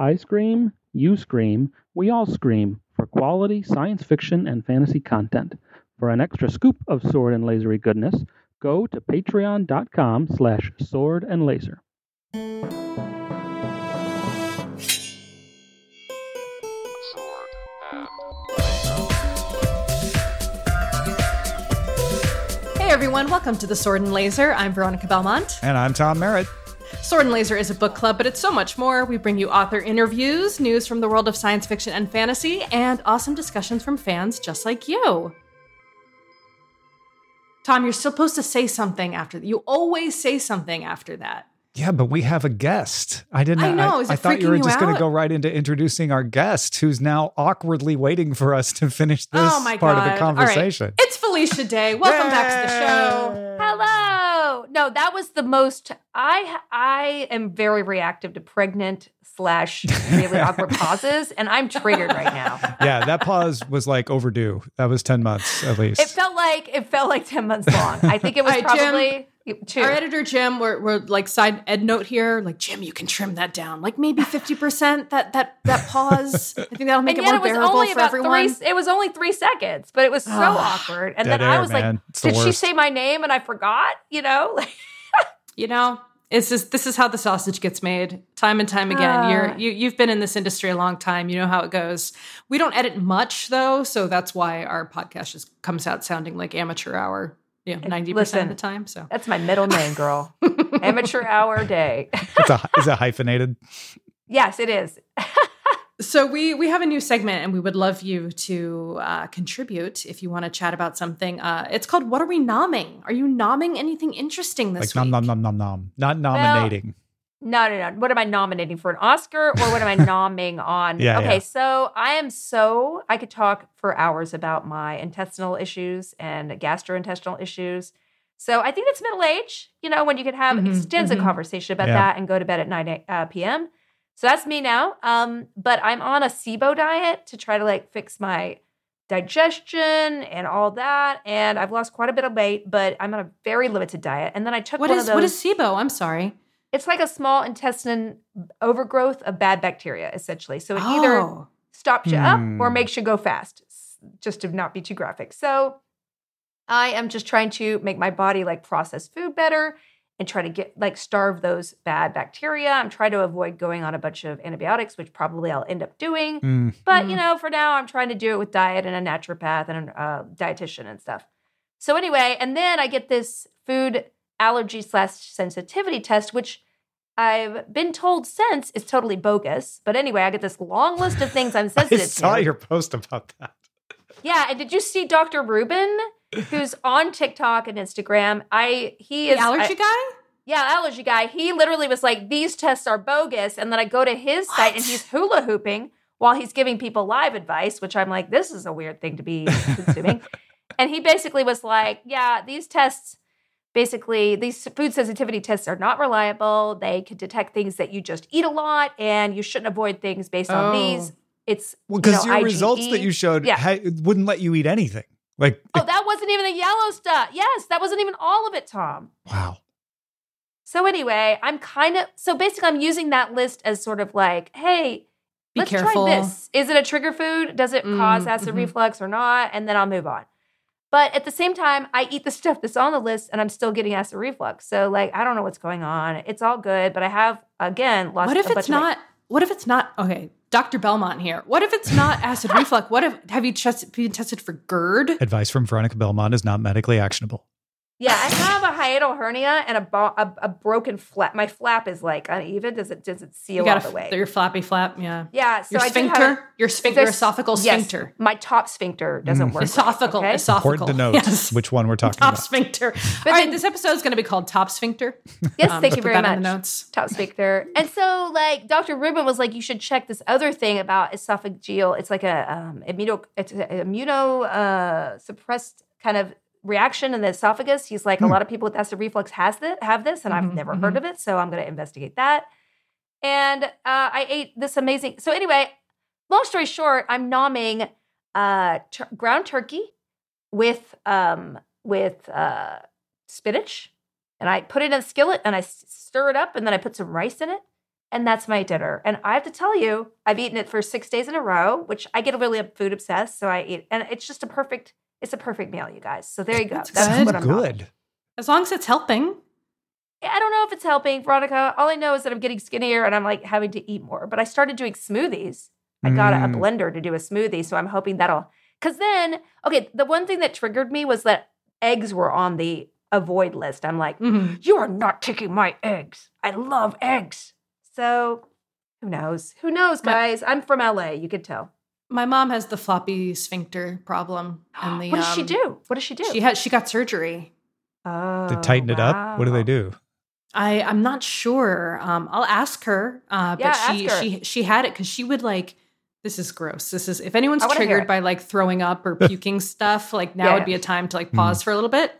I scream, you scream, we all scream for quality science fiction and fantasy content. For an extra scoop of sword and lasery goodness, go to patreon.com slash sword and laser. Hey everyone, welcome to the Sword and Laser. I'm Veronica Belmont. And I'm Tom Merritt. Sword and Laser is a book club, but it's so much more. We bring you author interviews, news from the world of science fiction and fantasy, and awesome discussions from fans just like you. Tom, you're supposed to say something after that. You always say something after that. Yeah, but we have a guest. I didn't I know. I, I thought you were you just going to go right into introducing our guest who's now awkwardly waiting for us to finish oh this oh my part god! of the All right. conversation. It's Felicia Day. Welcome back to the show. Hello. No, that was the most. I I am very reactive to pregnant slash really awkward pauses, and I'm triggered right now. yeah, that pause was like overdue. That was 10 months at least. It felt like it felt like ten months long. I think it was probably. Jim. Probably two. Our editor Jim, we're, we're like side ed note here. Like Jim, you can trim that down, like maybe fifty percent. That that that pause. I think that'll make and it yet more it was bearable only for about everyone. three. It was only three seconds, but it was so Ah, awkward. And dead then I was man. like, It's "Did she say my name?" And I forgot. You know, You know, it's just this is how the sausage gets made, time and time again. Ah. You're you you've been in this industry a long time. You know how it goes. We don't edit much though, so that's why our podcast just comes out sounding like amateur hour. You know, ninety percent of the time. So that's my middle name, girl. Amateur hour day. it's a, is it hyphenated? yes, it is. So we we have a new segment, and we would love you to uh, contribute if you want to chat about something. Uh, it's called "What Are We Nomming?" Are you nomming anything interesting this week? Like week? nom nom nom nom nom. Not nominating. No, no, no. What am I nominating for an Oscar or what am I nomming on? Yeah, okay, yeah. so I am so I could talk for hours about my intestinal issues and gastrointestinal issues. So I think that's middle age, you know, when you can have Mhm, extensive mhm. conversation about Yeah. that and go to bed at 9 uh, p.m. So that's me now. Um, but I'm on a SIBO diet to try to like fix my digestion and all that. And I've lost quite a bit of weight, but I'm on a very limited diet. And then I took What one is of those. what is SIBO? I'm sorry. It's like a small intestine overgrowth of bad bacteria, essentially. So it either Oh. stops you up or Hmm. makes you go fast, just to not be too graphic. So I am just trying to make my body like process food better and try to get like starve those bad bacteria. I'm trying to avoid going on a bunch of antibiotics, which probably I'll end up doing. Mm. But Mm. you know, for now, I'm trying to do it with diet and a naturopath and a uh, dietitian and stuff. So anyway, and then I get this food allergy slash sensitivity test, which I've been told since is totally bogus. But anyway, I get this long list of things I'm I sensitive saw to. your post about that. Yeah, and did you see Dr. Rubin, who's on TikTok and Instagram? I he The is allergy I- guy? yeah, allergy guy. He literally was like, these tests are bogus. And then I go to his site and he's hula hooping while he's giving people live advice, which I'm like, this is a weird thing to be consuming. and he basically was like, yeah, these tests, basically, these food sensitivity tests are not reliable. They can detect things that you just eat a lot and you shouldn't avoid things based on Oh. these. It's Well, you because know, your results that you showed Yeah. ha- wouldn't let you eat anything. Like, Oh, that wasn't even the yellow stuff. Yes, that wasn't even all of it, Tom. wow. So anyway, I'm kind of so basically I'm using that list as sort of like, hey, Be let's careful. try this. Is it a trigger food? Does it cause Mm, acid mhm. reflux or not? And then I'll move on. But at the same time, I eat the stuff that's on the list and I'm still getting acid reflux. So like I don't know what's going on. It's all good, but I have again lost What if a bunch it's of my- not? What if it's not? Okay, Dr. Belmont here. What if it's not acid reflux? What if have you tested, been tested for GERD? Advice from Veronica Belmont is not medically actionable. Yeah, I have a hiatal hernia and a, bo- a a broken flap. My flap is like uneven. Does it does it seal You all got the way? your flappy flap. Yeah. Yeah, so your I do have sphincter. your sphincter. Your There's- esophageal yes, sphincter. My top sphincter doesn't Mm. work. right, Esophageal. okay? Esophageal. Important to note Yes. which one we're talking top about. Top sphincter. But All right, then- this episode is going to be called Top Sphincter. Yes, Um, thank you put very that much. in the notes. Top sphincter. And so, like, Dr. Rubin was like, you should check this other thing about esophageal. It's like a um, immuno, it's an immuno uh, suppressed kind of reaction in the esophagus. He's like, Hmm. a lot of people with acid reflux has this, have this, and Mhm, I've never heard of it. So I'm going to investigate that. And uh, I ate this amazing. So anyway, long story short, I'm nomming uh, tur- ground turkey with um, with uh, spinach, and I put it in a skillet and I s- stir it up, and then I put some rice in it, and that's my dinner. And I have to tell you, I've eaten it for six days in a row, which I get really food obsessed. So I eat, and it's just a perfect, it's a perfect meal, you guys. So there you go. That's That's, good. what I'm good. As long as it's helping. I don't know if it's helping, Veronica. All I know is that I'm getting skinnier and I'm like having to eat more. But I started doing smoothies. I got a, a Mm. blender to do a smoothie, so I'm hoping that'll. Because then, okay, the one thing that triggered me was that eggs were on the avoid list. I'm like, Mhm. you are not taking my eggs. I love eggs. So who knows? Who knows, My- guys? I'm from LA. You could tell. My mom has the floppy sphincter problem. And the, what does she um, do? What does she do? She had she got surgery. oh, They tighten it up. What do they do? I I'm not sure. Um, I'll ask her. Uh, but Yeah, she ask her. she she had it because she would like. This is gross. This is if anyone's I wanna hear triggered by like throwing up or puking stuff, like now Yeah, would yeah. be a time to like Mhm. pause for a little bit.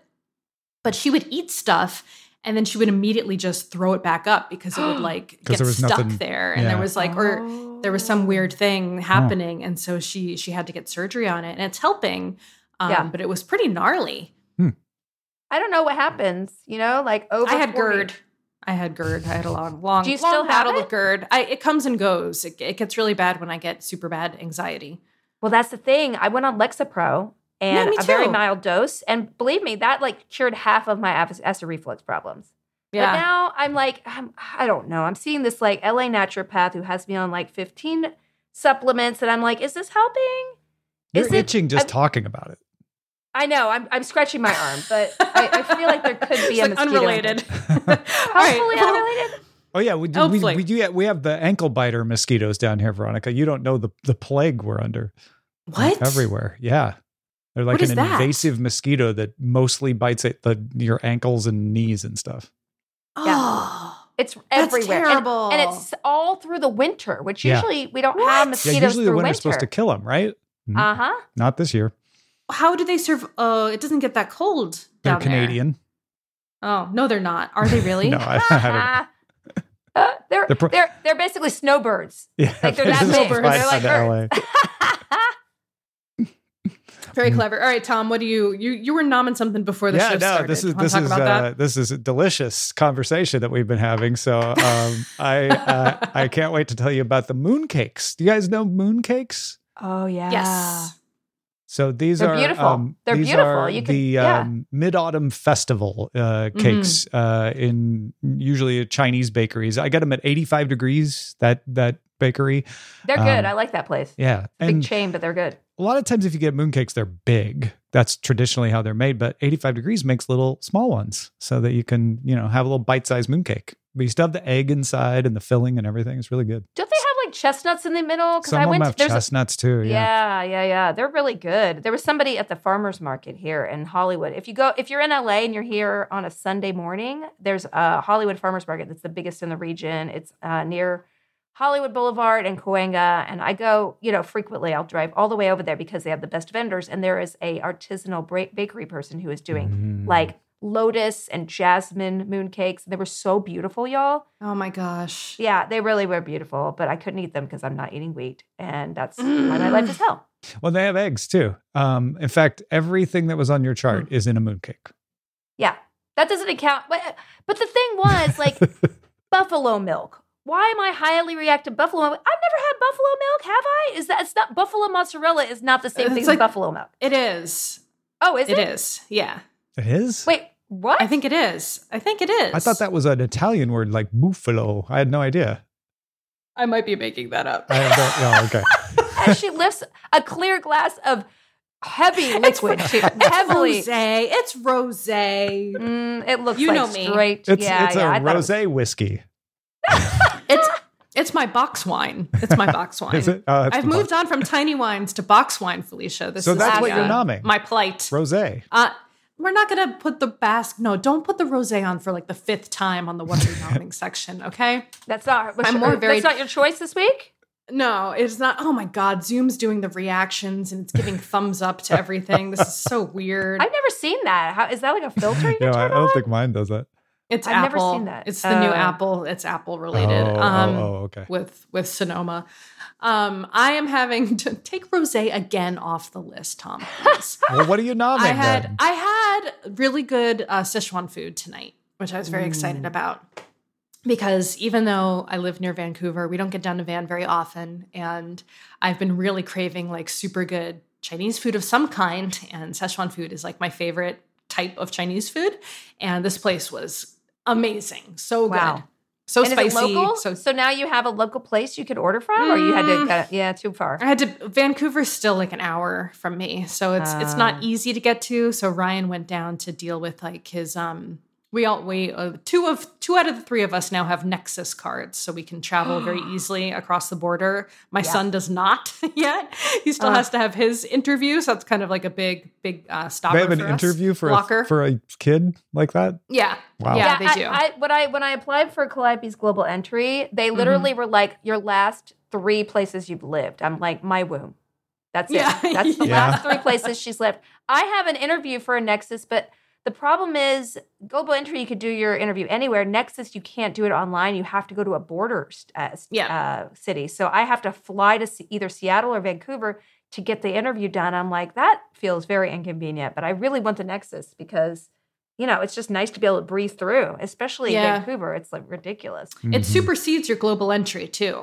But she would eat stuff and then she would immediately just throw it back up because it would like get there was stuck nothing- there, and yeah. there was like or there was some weird thing happening, and so she she had to get surgery on it, and it's helping. Um, Yeah. but it was pretty gnarly. I don't know what happens. You know, like over. I had 40. GERD. I had GERD. I had a long, long, Do you long still have battle it? with GERD. I, it comes and goes. It, it gets really bad when I get super bad anxiety. Well, that's the thing. I went on Lexapro Yeah, and me a very mild dose, and believe me, that like cured half of my acid acid reflux problems. But Yeah. now I'm like, I'm, I don't know. I'm seeing this like LA naturopath who has me on like 15 supplements, and I'm like, is this helping? You're Is it- itching just I'm- talking about it. I know. I'm, I'm scratching my arm, but I, I feel like there could be It's a like mosquito. unrelated. All right, Hopefully well, unrelated. Oh yeah, we do. We, Hopefully. we do. We have the ankle biter mosquitoes down here, Veronica. You don't know the the plague we're under What? everywhere. Yeah, they're like What is an that? invasive mosquito that mostly bites at the your ankles and knees and stuff. Oh. It's everywhere. And- terrible. And, it's all through the winter, which Yeah. usually we don't What? have mosquitoes yeah, usually the through winter's winter. supposed to kill them, right? Uh huh. Not this year. How do they serve? Oh, it doesn't get that cold. They're down there. Canadian. Oh no, they're not. Are they really? No, I, I don't. Uh, they're, They're they're, they're basically snowbirds. Yeah, Like, they're that this is big. fine They're like on. LA. Very clever. All right, Tom. What do you you you were nomming something before the yeah, show no, started? this is this is uh, this is a delicious conversation that we've been having. So um, I uh, I can't wait to tell you about the mooncakes. Do you guys know mooncakes? Oh yeah. Yes. So these They're are beautiful. Um, They're these beautiful. Are You can- the yeah. um, Mid Autumn Festival uh, Mm-hmm. cakes uh, in usually Chinese bakeries. I get them at 85 degrees. That that bakery. They're good. Um, I like that place. Yeah, Big and chain, but they're good. A lot of times if you get mooncakes, they're big. That's traditionally how they're made. But 85 degrees makes little small ones so that you can you know have a little bite sized mooncake. But you still have the egg inside and the filling and everything. It's really good. Don't they have like chestnuts in the middle? Because I went. have to, chestnuts too. Yeah. yeah, yeah, yeah. They're really good. There was somebody at the farmers market here in Hollywood. If you go, if you're in LA and you're here on a Sunday morning, there's a Hollywood farmers market that's the biggest in the region. It's uh, near Hollywood Boulevard and Cahuenga, and I go, you know, frequently. I'll drive all the way over there because they have the best vendors, and there is a artisanal bra- bakery person who is doing Mm. like lotus and jasmine mooncakes. They were so beautiful, y'all. Oh my gosh. Yeah, they really were beautiful, but I couldn't eat them because I'm not eating wheat, and that's why my life is hell. Well, they have eggs too. Um, in fact, everything that was on your chart Hmm. is in a mooncake. Yeah, that doesn't account. But, but the thing was, like buffalo milk. Why am I highly reactive buffalo milk? I've never had buffalo milk, have I? Is that it's not buffalo mozzarella? Is not the same It's thing like- as buffalo milk. It is. Oh, is it? It is. Yeah. It is. Wait, what? I think it is. I think it is. I thought that was an Italian word like buffalo. I had no idea. I might be making that up. I have no, oh, okay. As she lifts a clear glass of heavy It's liquid, it's she, heavily. rosé. It's rosé. Mm, it looks You like know me. straight. It's yeah, it's yeah, I a thought it was- rosé whiskey. It's it's my box wine. It's my box wine. Is it? Oh, I've the moved on from tiny wines to box wine, Felicia. This So is that's the, what you're uh, nomming. My plight. Rosé. Uh, we're not gonna put the basque. No, don't put the rosé on for like the fifth time on the what are you nomming section. Okay. That's not. I'm more very- That's not your choice this week. No, it's not. Oh my God, Zoom's doing the reactions and it's giving thumbs up to everything. This is so weird. I've never seen that. How is that like a filter? You Yeah, can I, I don't on? think mine does that. It's I've never Apple. seen that. It's the new Oh. Apple. It's Apple related. Oh, oh, um, oh, okay. With with Sonoma, um, I am having to take rosé again off the list, Tom. Well, what are you nomming I had then? I had really good uh, Sichuan food tonight, which I was very excited Mm. about. because even though I live near Vancouver, we don't get down to Van very often. And I've been really craving like super good Chinese food of some kind. And Sichuan food is like my favorite type of Chinese food. And this place was amazing. So Wow. good. So and spicy. is it local? So So, now you have a local place you could order from, or you had to? Mm. Uh, yeah, too far. I had to Vancouver's still like an hour from me. So it's it's Ah. not easy to get to. So Ryan went down to deal with like his um we all we uh, two of two out of the three of us now have Nexus cards, so we can travel very easily across the border. My Yeah. son does not yet; he still Uh. has to have his interview, so that's kind of like a big, big uh, stopper. they have an for interview for blocker. a, for a kid like that. yeah, Wow. yeah, they I, do. I, when I when I applied for Calliope's global entry, they literally Mm-hmm. were like, "Your last three places you've lived." I'm like, "My womb." That's Yeah. it. That's the Yeah. last three places she's lived. I have an interview for a Nexus, but the problem is global entry. You could do your interview anywhere. Nexus, you can't do it online. You have to go to a border uh, Yeah. uh, city. So I have to fly to either Seattle or Vancouver to get the interview done. I'm like, that feels very inconvenient. But I really want the Nexus because you know, it's just nice to be able to breathe through, especially Yeah. in Vancouver. It's like ridiculous. It Mhm. supersedes your global entry too.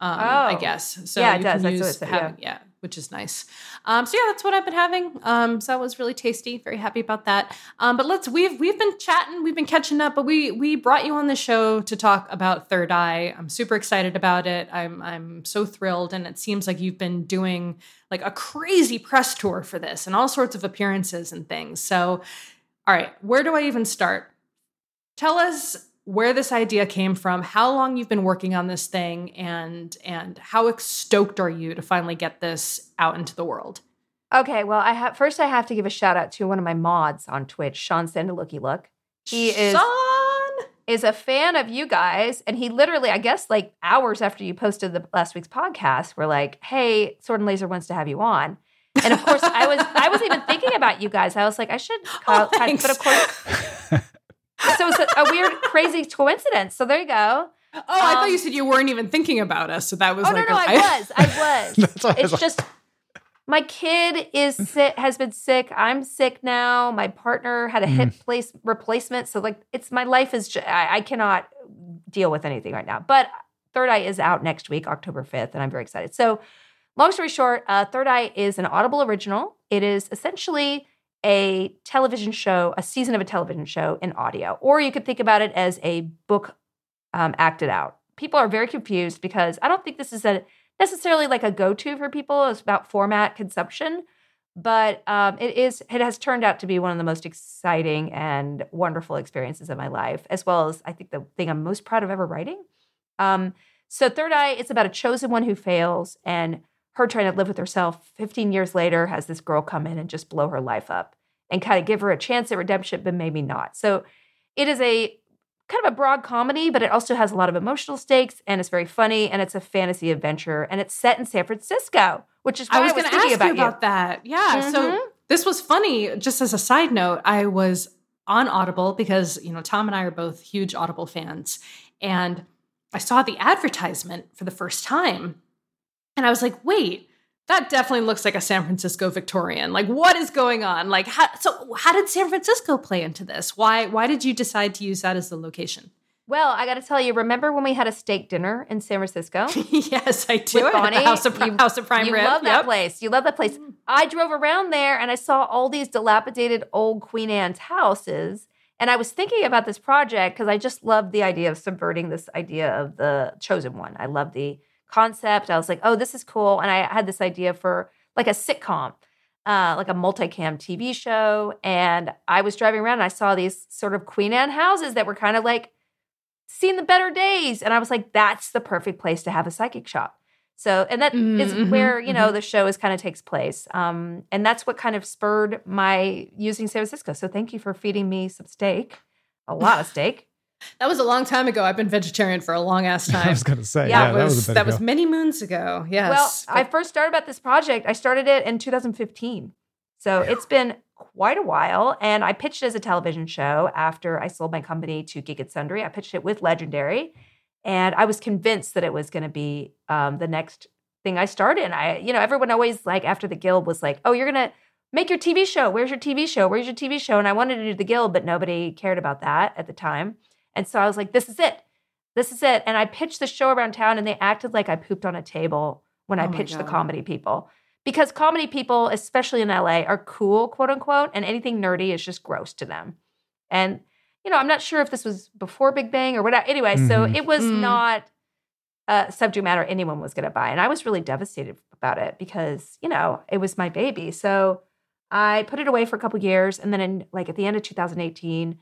Um, I Oh. guess. So Yeah, it you does. Can That's what use it said, having, yeah. Which is nice. Um, so yeah, that's what I've been having. Um, so that was really tasty. Very happy about that. Um, but let's we've we've been chatting, we've been catching up, but we we brought you on the show to talk about Third Eye. I'm super excited about it. I'm I'm so thrilled, and it seems like you've been doing like a crazy press tour for this and all sorts of appearances and things. So, all right, where do I even start? Tell us where this idea came from, how long you've been working on this thing, and and how stoked are you to finally get this out into the world? Okay, well, I have first I have to give a shout out to one of my mods on Twitch, Sean Sandalooky Look. He is Sean! is a fan of you guys, and he literally, I guess, like hours after you posted the last week's podcast, were like, "Hey, Sword and Laser wants to have you on." And of course, I was I was even thinking about you guys. I was like, I should oh, call, Oh, but of course, so it's a, a weird, crazy coincidence. So there you go. Oh, I thought Um, you said you weren't even thinking about us, so that was Oh like no, no, a- I was, I was. That's why I was it's like- just my kid is sick has been sick i'm sick now my partner had a Mm. hip place replacement so like it's my life is ju- I, I cannot deal with anything right now but third eye is out next week october 5th and i'm very excited so long story short uh, third eye is an audible original it is essentially a television show a season of a television show in audio or you could think about it as a book um, acted out people are very confused because i don't think this is a necessarily like a go-to for people. It's about format consumption, but um, it is. It has turned out to be one of the most exciting and wonderful experiences of my life, as well as I think the thing I'm most proud of ever writing. Um, so Third Eye, it's about a chosen one who fails, and her trying to live with herself. 15 years later, has this girl come in and just blow her life up, and kind of give her a chance at redemption, but maybe not. So it is a kind of a broad comedy, but it also has a lot of emotional stakes and it's very funny and it's a fantasy adventure and it's set in San Francisco, which is why I I was, was, going to thinking ask about you about that. Yeah. So Mhm. this was funny. Just as a side note, I was on Audible because you know Tom and I are both huge Audible fans, and I saw the advertisement for the first time, and I was like, wait. That definitely looks like a San Francisco Victorian. Like, what is going on? Like, how, so how did San Francisco play into this? Why why did you decide to use that as the location? Well, I got to tell you, remember when we had a steak dinner in San Francisco? yes, I do. With Bonnie? House of, You- House of Prime you Rib. love that Yep. place. You love that place. Mm. I drove around there and I saw all these dilapidated old Queen Anne's houses. And I was thinking about this project because I just love the idea of subverting this idea of the chosen one. I love the concept. I was like, oh, this is cool. And I had this idea for like a sitcom, uh, like a multicam TV show. And I was driving around and I saw these sort of Queen Anne houses that were kind of like seen the better days. And I was like, that's the perfect place to have a psychic shop. So, and that is Mm, mhm, where, you know, the show is kind of takes place. Um, and that's what kind of spurred my using San Francisco. So thank you for feeding me some steak, a lot of steak. That was a long time ago. I've been vegetarian for a long ass time. I was going to say, Yeah, yeah, that was that was a bit that was many moons ago. Yes. Well, I first started about this project. I started it in 2015. So it's been quite a while. And I pitched it as a television show after I sold my company to Geek and Sundry. I pitched it with Legendary. And I was convinced that it was going to be um, the next thing I started. And I, you know, everyone always like after the guild was like, oh, you're going to make your TV show. Where's your TV show? Where's your TV show? And I wanted to do the guild, but nobody cared about that at the time. And so I was like, this is it. This is it. And I pitched the show around town and they acted like I pooped on a table when I Oh my pitched the comedy people. Because comedy people, especially in LA, are cool, quote unquote, and anything nerdy is just gross to them. And, you know, I'm not sure if this was before Big Bang or whatever. Anyway, so Mhm. it was Mm. not a subject matter anyone was going to buy. And I was really devastated about it because, you know, it was my baby. So I put it away for a couple years. And then, in like at the end of 2018,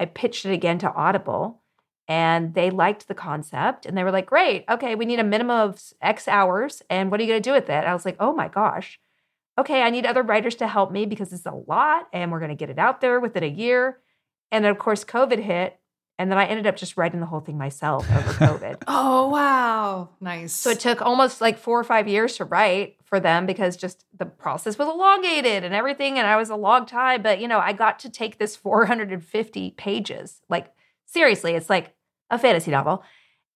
I pitched it again to Audible and they liked the concept and they were like, great, okay, we need a minimum of X hours. And what are you going to do with it? I was like, oh my gosh. Okay, I need other writers to help me because it's a lot and we're going to get it out there within a year. And of course, COVID hit. And then I ended up just writing the whole thing myself over COVID. Oh wow, nice. So it took almost like four or five years to write for them because just the process was elongated and everything. And I was a long time, but you know, I got to take this 450 pages. Like, seriously, it's like a fantasy novel.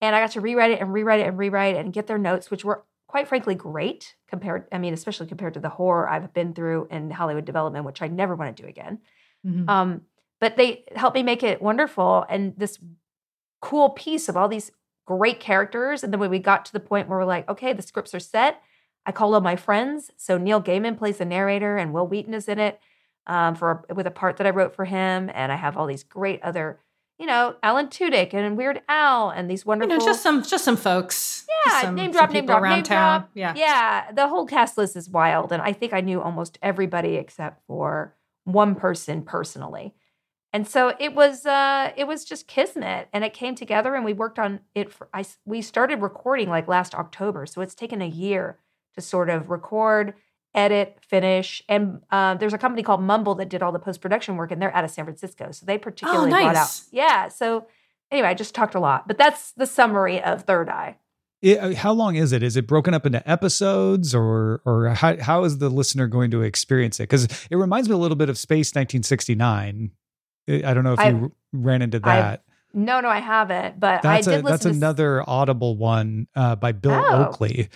And I got to rewrite it and rewrite it and rewrite it and get their notes, which were quite frankly great compared, I mean, especially compared to the horror I've been through in Hollywood development, which I never want to do again. Mhm. Um, but they helped me make it wonderful and this cool piece of all these great characters. And then when we got to the point where we're like, okay, the scripts are set, I called all my friends. So Neil Gaiman plays the narrator, and Wil Wheaton is in it um, for with a part that I wrote for him. And I have all these great other, you know, Alan Tudyk and Weird Al and these you wonderful. know, just some just some folks. Yeah, some, name drop, name drop, name town. drop. Yeah. yeah, the whole cast list is wild, and I think I knew almost everybody except for one person personally. And so it was uh it was just kismet and it came together and we worked on it for I we started recording like last October. So it's taken a year to sort of record, edit, finish. And uh, there's a company called Mumble that did all the post-production work and they're out of San Francisco. So they particularly brought out. Yeah. So anyway, I just talked a lot, but that's the summary of Third Eye. It- uh, how long is it? Is it broken up into episodes, or or how how is the listener going to experience it? Because it reminds me a little bit of Space 1969. I I don't know if I've- you ran into that. No, no, I haven't. But That's I a did that's listen to another Audible one uh, by Bill Oh. Oakley.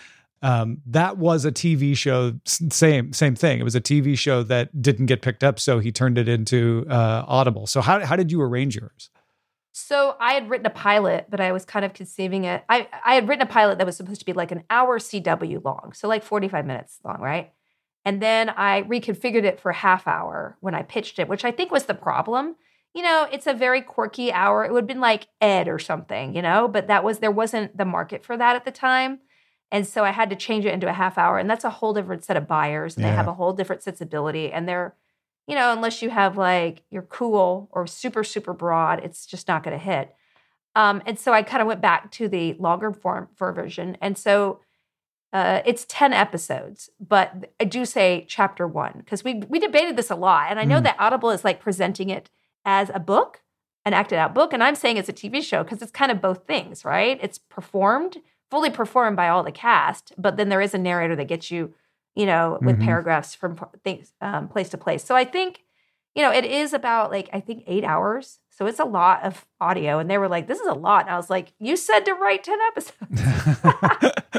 Um, that was a TV show. Same same thing. It was a TV show that didn't get picked up, so he turned it into uh, Audible. So how how did you arrange yours? So I had written a pilot, but I was kind of conceiving it. I, I had written a pilot that was supposed to be like an hour CW long, so like 45 minutes long, right? And then I reconfigured it for a half hour when I pitched it, which I think was the problem. You know, it's a very quirky hour. It would have been like Ed or something, you know, but that was there wasn't the market for that at the time. And so I had to change it into a half hour. And that's a whole different set of buyers. And they have a whole different sensibility. And they're, you know, unless you have like you're cool or super, super broad, it's just not going to hit. Um, and so I kind of went back to the longer form for version. And so uh, it's 10 episodes, but I do say chapter one because we we debated this a lot. And I know Mm. that Audible is like presenting it as a book, an acted out book. And I'm saying it's a TV show because it's kind of both things, right? It's performed, fully performed by all the cast, but then there is a narrator that gets you, you know, with Mhm. paragraphs from things um, place to place. So I think, you know, it is about like, I think eight hours. So it's a lot of audio. And they were like, this is a lot. And I was like, you said to write 10 episodes.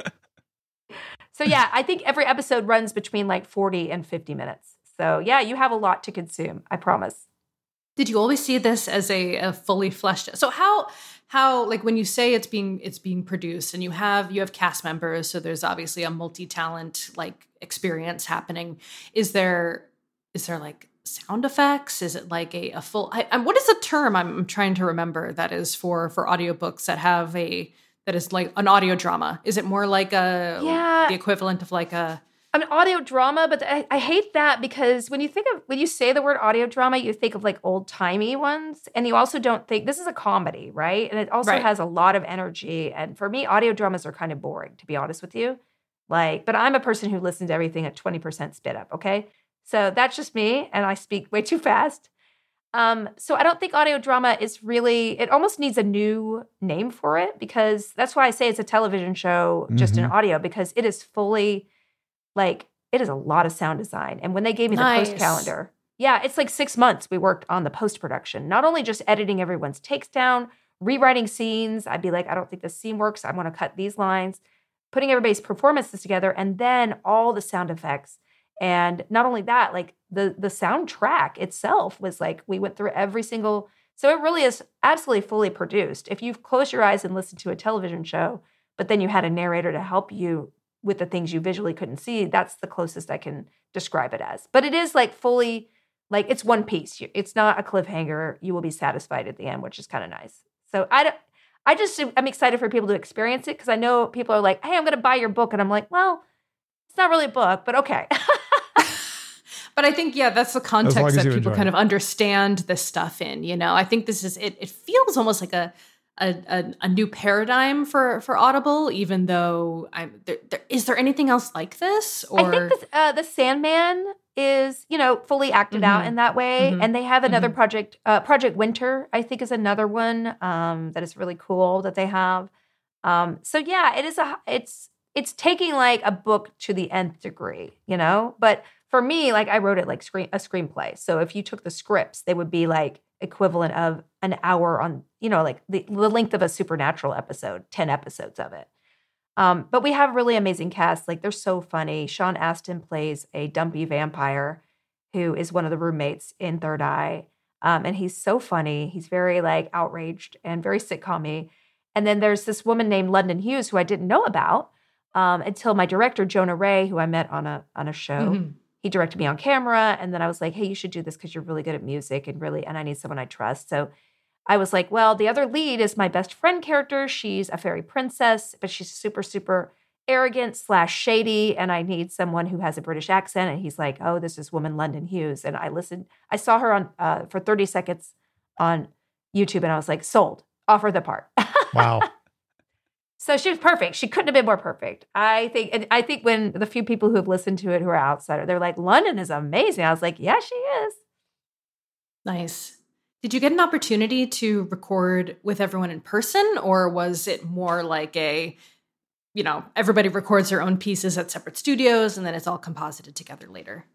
So yeah, I think every episode runs between like 40 and 50 minutes. So yeah, you have a lot to consume, I promise. Did you always see this as a, a fully fleshed? So how how like when you say it's being it's being produced and you have you have cast members, so there's obviously a multi talent like experience happening. Is there is there like sound effects? Is it like a, a full? I, I, what is the term I'm trying to remember that is for for audiobooks that have a that is like an audio drama? Is it more like a Yeah. the equivalent of like a An audio drama, but I, I hate that because when you think of when you say the word audio drama, you think of like old timey ones, and you also don't think this is a comedy, right? And it also Right. has a lot of energy. And for me, audio dramas are kind of boring, to be honest with you. Like, but I'm a person who listens to everything at 20% spit up, okay? So that's just me, and I speak way too fast. Um, so I don't think audio drama is really, it almost needs a new name for it because that's why I say it's a television show just in audio because it is fully like, it is a lot of sound design. And when they gave me the post calendar, yeah, it's like six months we worked on the post production, not only just editing everyone's takes down, rewriting scenes. I'd be like, I don't think this scene works. I want to cut these lines, putting everybody's performances together, and then all the sound effects. And not only that, like the the soundtrack itself was like we went through every single So it really is absolutely fully produced. If you've closed your eyes and listened to a television show, but then you had a narrator to help you with the things you visually couldn't see, that's the closest I can describe it as. But it is like fully, like it's one piece. It's not a cliffhanger. You will be satisfied at the end, which is kind of nice. So I don't. I just I'm excited for people to experience it because I know people are like, "Hey, I'm going to buy your book," and I'm like, "Well, it's not really a book, but okay." but I think yeah, that's the context that people kind it. of understand this stuff in. You know, I think this is it. It feels almost like a a, a, a, new paradigm for for Audible, even though I'm there, there, is there anything else like this? Or I think this, uh, the Sandman is you know fully acted mm-hmm. out in that way, mm-hmm. and they have another mm-hmm. project, uh, Project Winter, I think is another one um, that is really cool that they have. Um, so yeah, it is a it's it's taking like a book to the nth degree, you know. But for me, like I wrote it like screen a screenplay. So if you took the scripts, they would be like equivalent of an hour on, you know, like the, the length of a supernatural episode, 10 episodes of it. Um, but we have really amazing cast. Like they're so funny. Sean Astin plays a dumpy vampire who is one of the roommates in Third Eye. Um, and he's so funny. He's very like outraged and very sitcom And then there's this woman named London Hughes who I didn't know about um, until my director Jonah Ray, who I met on a on a show. Mm-hmm he directed me on camera and then i was like hey you should do this because you're really good at music and really and i need someone i trust. So i was like well the other lead is my best friend character. She's a fairy princess but she's super super arrogant slash shady and i need someone who has a british accent. And he's like oh this is woman london hughes. And i listened i saw her on uh, for 30 seconds on youtube and i was like sold. Offer the part. Wow so she was perfect. She couldn't have been more perfect. I think. And I think when the few people who have listened to it who are outsider, they're like, "London is amazing." I was like, "Yeah, she is." Nice. Did you get an opportunity to record with everyone in person, or was it more like a, you know, everybody records their own pieces at separate studios and then it's all composited together later?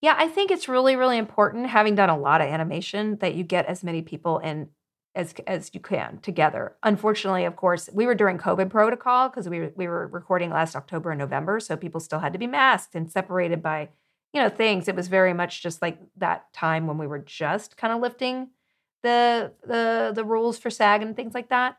Yeah, I think it's really, really important, having done a lot of animation, that you get as many people in as as you can together. Unfortunately, of course, we were during COVID protocol because we were, we were recording last October and November, so people still had to be masked and separated by you know things. It was very much just like that time when we were just kind of lifting the the the rules for SAG and things like that.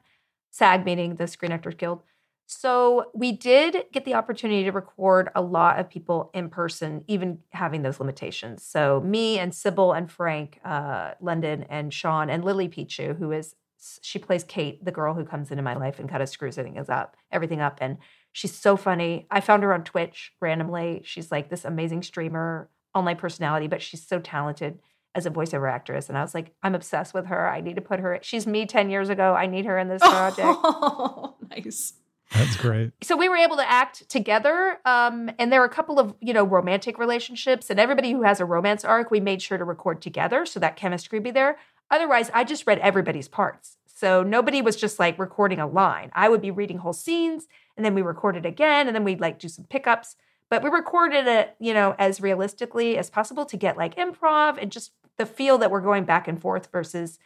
SAG meaning the Screen Actors Guild. So we did get the opportunity to record a lot of people in person, even having those limitations. So me and Sybil and Frank, uh, London and Sean and Lily Pichu, who is she plays Kate, the girl who comes into my life and kind of screws everything up, everything up. And she's so funny. I found her on Twitch randomly. She's like this amazing streamer, online personality, but she's so talented as a voiceover actress. And I was like, I'm obsessed with her. I need to put her. She's me 10 years ago. I need her in this project. Oh, nice. That's great. So we were able to act together, um, and there were a couple of you know romantic relationships, and everybody who has a romance arc, we made sure to record together so that chemistry be there. Otherwise, I just read everybody's parts, so nobody was just like recording a line. I would be reading whole scenes, and then we recorded again, and then we'd like do some pickups. But we recorded it, you know, as realistically as possible to get like improv and just the feel that we're going back and forth versus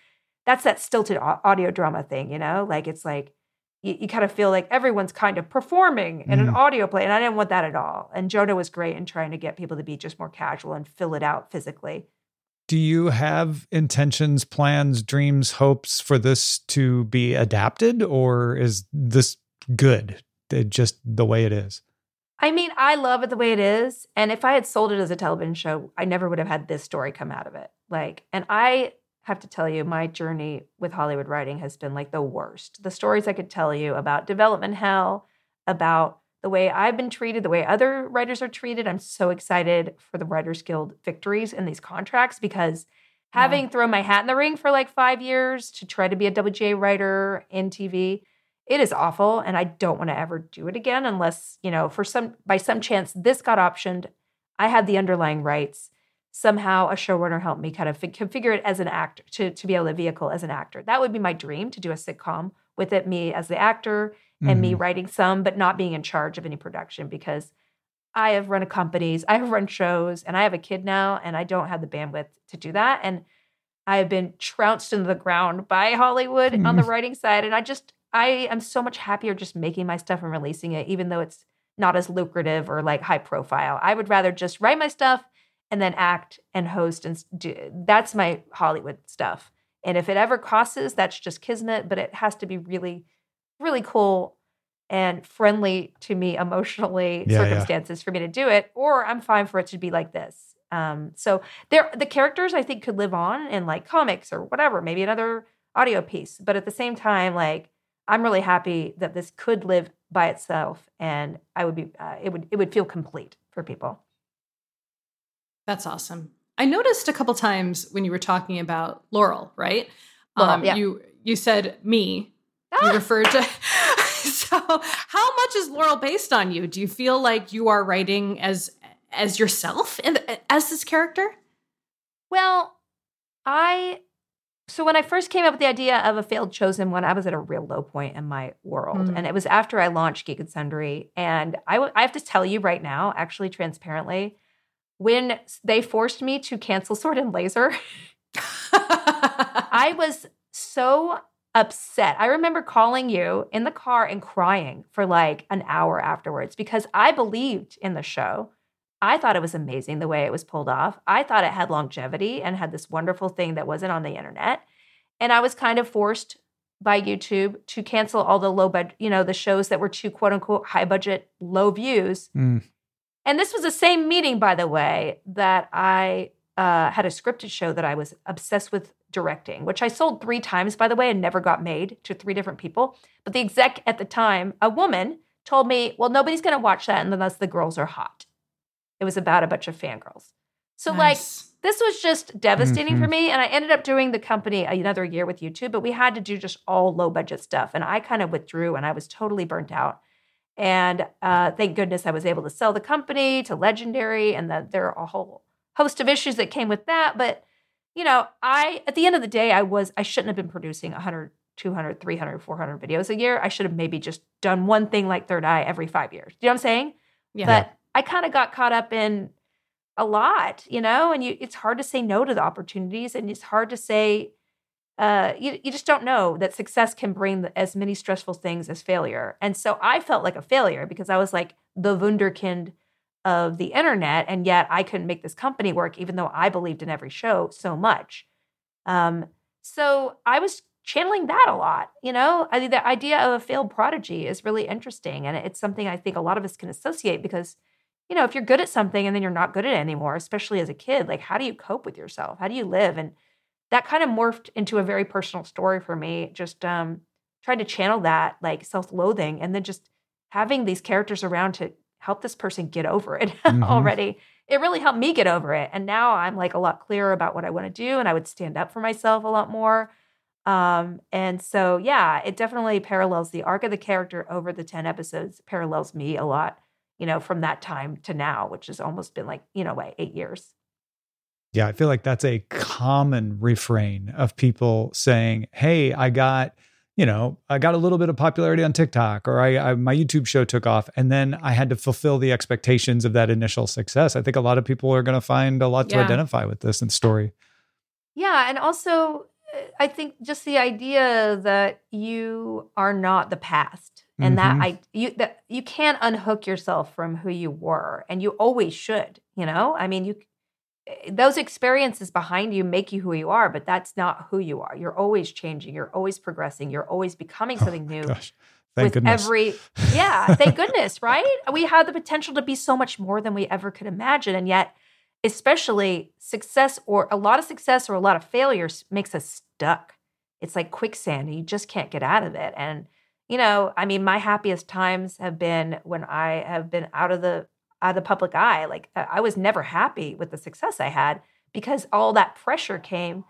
that's that stilted audio drama thing, you know, like it's like you, you, kind of feel like everyone's kind of performing in mm. an audio play. And I didn't want that at all. And Jonah was great in trying to get people to be just more casual and fill it out physically. Do you have intentions, plans, dreams, hopes for this to be adapted, or is this good, just the way it is? I mean, I love it the way it is. And if I had sold it as a television show, I never would have had this story come out of it. Like, and I have to tell you, my journey with Hollywood writing has been like the worst. The stories I could tell you about development hell, about the way I've been treated, the way other writers are treated. I'm so excited for the Writers Guild victories in these contracts because having yeah. thrown my hat in the ring for like five years to try to be a WGA writer in TV, it is awful. And I don't want to ever do it again unless, you know, for some by some chance this got optioned. I had the underlying rights somehow a showrunner helped me kind of configure it as an actor to, to be able to vehicle as an actor. That would be my dream to do a sitcom with it, me as the actor and mm-hmm. me writing some, but not being in charge of any production because I have run companies, I have run shows, and I have a kid now, and I don't have the bandwidth to do that. And I have been trounced into the ground by Hollywood mm-hmm. on the mm-hmm. writing side. And I just, I am so much happier just making my stuff and releasing it, even though it's not as lucrative or like high profile. I would rather just write my stuff and then act and host and do that's my Hollywood stuff. And if it ever crosses, that's just kismet, but it has to be really, really cool and friendly to me emotionally Yeah, yeah. circumstances for me to do it, or I'm fine for it to be like this. Um, so there, the characters I think could live on in like comics or whatever, maybe another audio piece. But at the same time, like I'm really happy that this could live by itself, and I would be, uh, it would, it would feel complete for people. That's awesome. I noticed a couple times when you were talking about Laurel, right? Laurel, yeah. You you said me. You Ah! referred to. so, how much is Laurel based on you? Do you feel like you are writing as as yourself and as this character? Well, I so when I first came up with the idea of a failed chosen one, I was at a real low point in my world, Mm. and it was after I launched Geek and Sundry. And I, w- I have to tell you right now, actually transparently, when they forced me to cancel Sword and Laser, I was so upset. I remember calling you in the car and crying for like an hour afterwards because I believed in the show. I thought it was amazing the way it was pulled off. I thought it had longevity and had this wonderful thing that wasn't on the internet. And I was kind of forced by YouTube to cancel all the low budget, you know, the shows that were too quote unquote high budget, low views. Mm. And this was the same meeting, by the way, that I uh, had a scripted show that I was obsessed with directing, which I sold three times, by the way, and never got made to three different people. But the exec at the time, a woman, told me, well, nobody's going to watch that unless the girls are hot. It was about a bunch of fangirls. So, like, this was just devastating for Mhm. me. And I ended up doing the company another year with YouTube, but we had to do just all low budget stuff. And I kind of withdrew and I was totally burnt out. And uh, thank goodness I was able to sell the company to Legendary, and that there are a whole host of issues that came with that. But, you know, I, at the end of the day, I was, I shouldn't have been producing 100, 200, 300, 400 videos a year. I should have maybe just done one thing like Third Eye every five years. Do you know what I'm saying? Yeah. But I kind of got caught up in a lot, you know, and you, it's hard to say no to the opportunities, and it's hard to say, uh, you, you just don't know that success can bring as many stressful things as failure. And so I felt like a failure because I was like the wunderkind of the internet, and yet I couldn't make this company work, even though I believed in every show so much. Um, so I was channeling that a lot. You know, I mean, the idea of a failed prodigy is really interesting, and it's something I think a lot of us can associate because, you know, if you're good at something and then you're not good at it anymore, especially as a kid, like how do you cope with yourself? How do you live? And that kind of morphed into a very personal story for me. Just um, trying to channel that like self-loathing, and then just having these characters around to help this person get over it Mhm. already. It really helped me get over it, and now I'm like a lot clearer about what I want to do, and I would stand up for myself a lot more. Um, and so, yeah, it definitely parallels the arc of the character over the 10 episodes, parallels me a lot, you know, from that time to now, which has almost been like, you know, what, eight years. Yeah, I feel like that's a common refrain of people saying, "Hey, I got, you know, I got a little bit of popularity on TikTok, or I, I my YouTube show took off, and then I had to fulfill the expectations of that initial success." I think a lot of people are going to find a lot to identify with this in story. Yeah. And also, uh, I think just the idea that you are not the past and that Mhm. I you that you can't unhook yourself from who you were and you always should, you know? I mean, you eh, those experiences behind you make you who you are, but that's not who you are. You're always changing, you're always progressing, you're always becoming oh something new. Gosh, thank with goodness. every yeah thank goodness right we have the potential to be so much more than we ever could imagine and yet especially success or a lot of success or a lot of failures makes us stuck it's like quicksand and you just can't get out of it and you know i mean my happiest times have been when i have been out of the the public eye like i I was never happy with the success i had because all that pressure came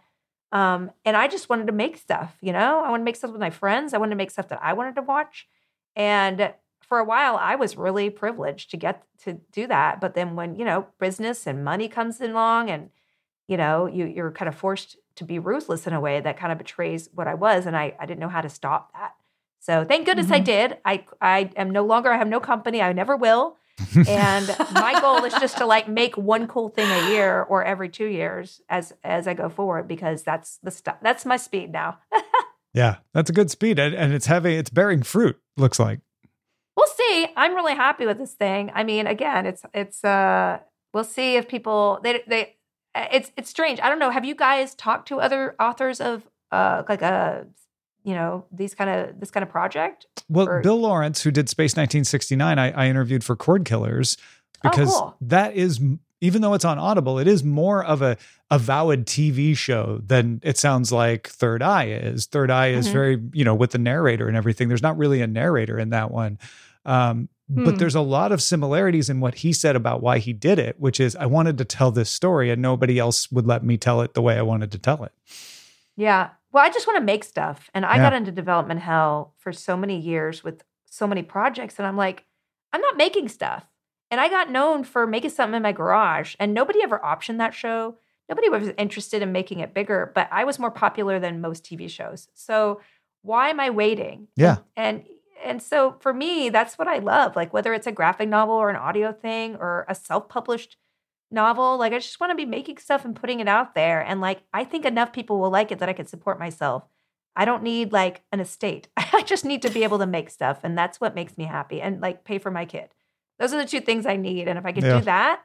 um, and I just wanted to make stuff, you know, I want to make stuff with my friends. I wanted to make stuff that I wanted to watch. And for a while, I was really privileged to get to do that. But then when, you know, business and money comes along and, you know, you, you're kind of forced to be ruthless in a way that kind of betrays what I was. And I, I didn't know how to stop that. So thank goodness I Mhm. did. I, I am no longer, I have no company. I never will. And my goal is just to like make one cool thing a year or every two years as as I go forward because that's the stuff that's my speed now. yeah, that's a good speed, and, and it's having it's bearing fruit. Looks like. we'll see. I'm really happy with this thing. I mean, again, it's it's uh we'll see if people they they it's it's strange. I don't know. Have you guys talked to other authors of uh, like a you know these kind of this kind of project? Well, Or- Bill Lawrence, who did Space 1969, I, I interviewed for Cord Killers because Oh, cool. that is, even though it's on Audible, it is more of a avowed TV show than it sounds like Third Eye is. Third Eye is Mhm. very, you know, with the narrator and everything. There's not really a narrator in that one. Um, Hmm. But there's a lot of similarities in what he said about why he did it, which is I wanted to tell this story and nobody else would let me tell it the way I wanted to tell it. Yeah. Well, I just want to make stuff. And I Yeah. got into development hell for so many years with so many projects. And I'm like, I'm not making stuff. And I got known for making something in my garage. And nobody ever optioned that show. Nobody was interested in making it bigger, but I was more popular than most TV shows. So why am I waiting? Yeah. And and so for me, that's what I love. Like whether it's a graphic novel or an audio thing or a self-published novel, like I just want to be making stuff and putting it out there. And like I think enough people will like it that I can support myself. I don't need like an estate. I just need to be able to make stuff. And that's what makes me happy and like pay for my kid. Those are the two things I need. And if I can Yeah. do that,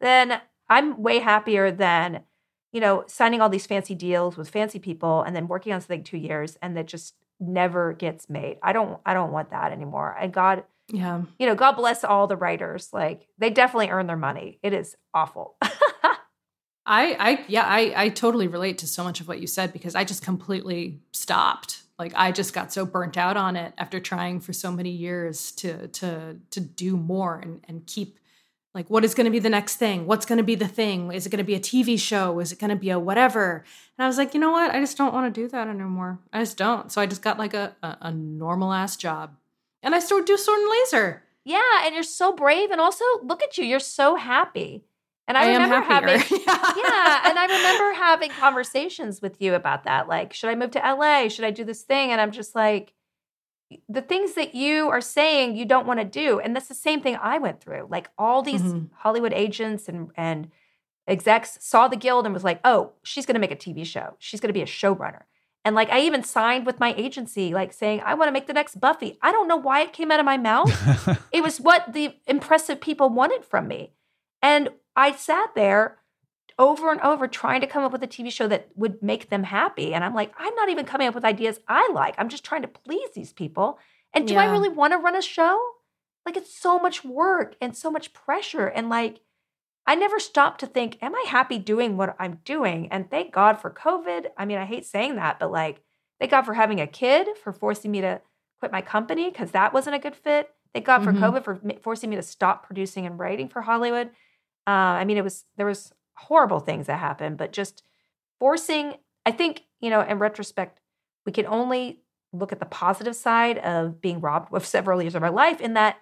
then I'm way happier than, you know, signing all these fancy deals with fancy people and then working on something two years and that just never gets made. I don't I don't want that anymore. And God, Yeah. you know, God bless all the writers. Like they definitely earn their money. It is awful. I, I, yeah, I, I totally relate to so much of what you said because I just completely stopped. Like I just got so burnt out on it after trying for so many years to, to, to do more and, and keep like, what is going to be the next thing? What's going to be the thing? Is it going to be a TV show? Is it going to be a whatever? And I was like, you know what? I just don't want to do that anymore. I just don't. So I just got like a, a, a normal ass job and I still do sword and laser. yeah, and you're so brave and also look at you. You're so happy. And I, I, remember having yeah, and I remember having conversations with you about that. Like, should I move to LA? Should I do this thing? And I'm just like, the things that you are saying you don't want to do, and that's the same thing I went through. Like all these Mhm. Hollywood agents and and execs saw the guild and was like, oh, she's going to make a TV show. She's going to be a showrunner. And like, I even signed with my agency, like saying, I want to make the next Buffy. I don't know why it came out of my mouth. it was what the impressive people wanted from me. And I sat there over and over trying to come up with a TV show that would make them happy. And I'm like, I'm not even coming up with ideas I like. I'm just trying to please these people. And do I really want to run a show? Like, it's so much work and so much pressure. And like, I never stopped to think, am I happy doing what I'm doing? And thank God for COVID. I mean, I hate saying that, but like, thank God for having a kid, for forcing me to quit my company because that wasn't a good fit. Thank God for Mhm. COVID for forcing me to stop producing and writing for Hollywood. Uh, I mean, it was there was horrible things that happened, but just forcing. I think you know, in retrospect, we can only look at the positive side of being robbed of several years of our life. In that,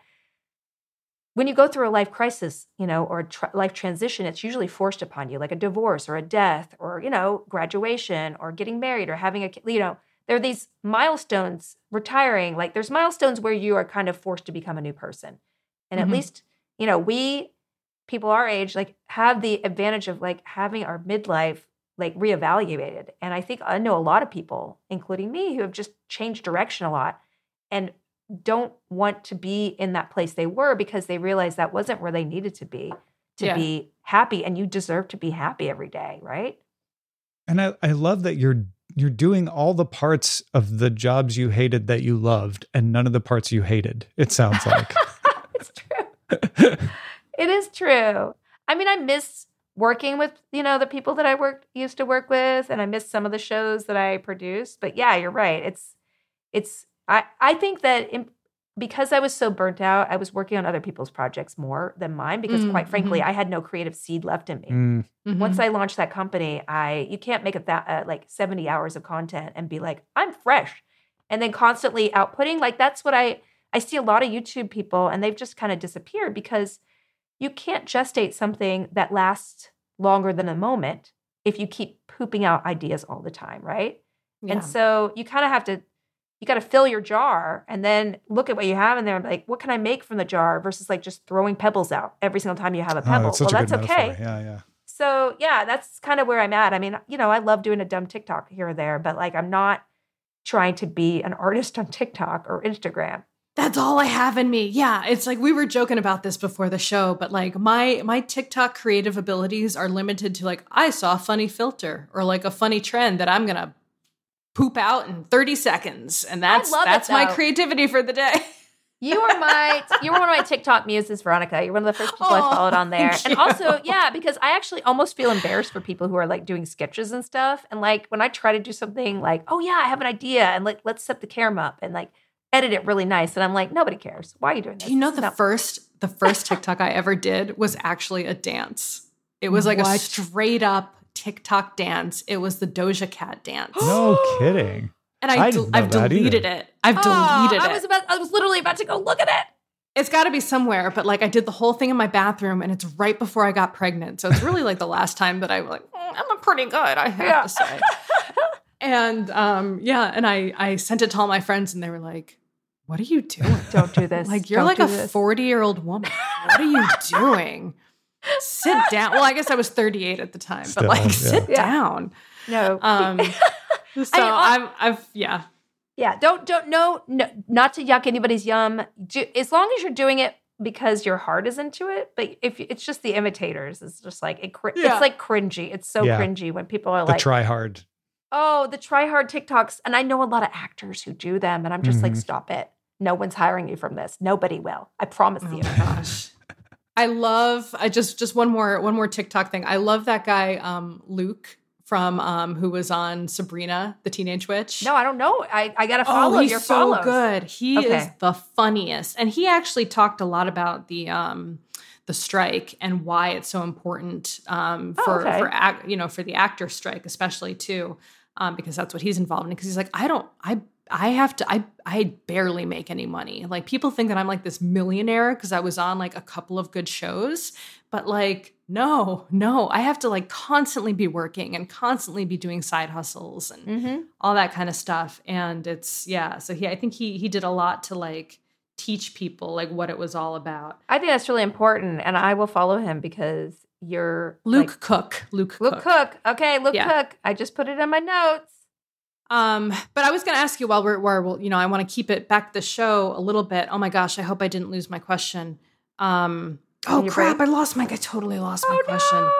when you go through a life crisis, you know, or a tr- life transition, it's usually forced upon you, like a divorce or a death, or you know, graduation, or getting married, or having a you know. There are these milestones, retiring. Like there's milestones where you are kind of forced to become a new person, and Mhm. at least you know we people our age like have the advantage of like having our midlife like reevaluated and i think i know a lot of people including me who have just changed direction a lot and don't want to be in that place they were because they realized that wasn't where they needed to be to Yeah. be happy and you deserve to be happy every day right And I, I love that you're you're doing all the parts of the jobs you hated that you loved and none of the parts you hated. It sounds like. it's true it is true i mean i miss working with you know the people that i worked used to work with and i miss some of the shows that i produced but yeah you're right it's it's i i think that in, because i was so burnt out i was working on other people's projects more than mine because Mm, quite frankly mhm. i had no creative seed left in me Mm, Mhm. once I launched that company, I you can't make it that uh, like 70 hours of content and be like, I'm fresh. And then constantly outputting. Like that's what I I see a lot of YouTube people and they've just kind of disappeared because you can't gestate something that lasts longer than a moment if you keep pooping out ideas all the time, right? Yeah. And so you kind of have to you got to fill your jar and then look at what you have in there and be like, what can I make from the jar versus like just throwing pebbles out every single time you have a oh, pebble. that's such well, a that's good okay. metaphor. Yeah, yeah. So yeah, that's kind of where I'm at. I mean, you know, I love doing a dumb TikTok here or there, but like I'm not trying to be an artist on TikTok or Instagram. That's all I have in me. Yeah, it's like we were joking about this before the show, but like my my TikTok creative abilities are limited to like I saw a funny filter or like a funny trend that I'm going to poop out in 30 seconds. And that's love it, that's my creativity for the day. You were my you were one of my TikTok muses, Veronica. You're one of the first people I followed on there. And you. also, yeah, because I actually almost feel embarrassed for people who are like doing sketches and stuff. And like when I try to do something like, oh yeah, I have an idea and like let's set the camera up and like edit it really nice. And I'm like, nobody cares. Why are you doing this? Do you know the No. first the first TikTok I ever did was actually a dance. It was like a straight up TikTok dance. It was the Doja Cat dance. No kidding. And I, I del- I've deleted either. it. I've Oh, deleted it. I was about I was literally about to go look at it. It's got to be somewhere, but like I did the whole thing in my bathroom, and it's right before I got pregnant. So it's really like the last time that I was like, "Mm, I'm a pretty good, I have Yeah. to say. and um, yeah, and I I sent it to all my friends, and they were like, "What are you doing? Don't do this. Like you're Don't like a 40 year old woman. What are you doing? Sit down. Well, I guess I was 38 at the time, but like yeah. sit Yeah. down. No. Um, so I- I'm I've yeah. Yeah, don't don't no, no not to yuck anybody's yum. Do, as long as you're doing it because your heart is into it. But if it's just the imitators, it's just like it. Cr- Yeah. It's like cringy. It's so Yeah. cringy when people are The like, try hard. "Oh, the try hard TikToks." And I know a lot of actors who do them, and I'm just like, Mhm. "Stop it! No one's hiring you from this. Nobody will. I promise Oh you." gosh. I love I just just one more one more TikTok thing. I love that guy um Luke from um who was on Sabrina the Teenage Witch. No, I don't know. I I gotta follow oh, he's your so follows. good. He is the funniest, and he actually talked a lot about the um the strike and why it's so important um Oh, for okay. for act, you know for the actor strike especially too um because that's what he's involved in because he's like I don't I I have to I I barely make any money. Like people think that I'm like this millionaire because I was on like a couple of good shows, but like no, no, I have to like constantly be working and constantly be doing side hustles and Mm-hmm. all that kind of stuff. And it's yeah, so he I think he he did a lot to like teach people like what it was all about. I think that's really important, and I will follow him because you're Luke like, Cook, Luke, Luke Cook. Cook. Okay, Luke Yeah. Cook. I just put it in my notes. Um, but I was going to ask you while we're, while we're, you know, I want to keep it back the show a little bit. Oh my gosh, I hope I didn't lose my question. Um, oh crap, break? I lost my, I totally lost my Oh question. no!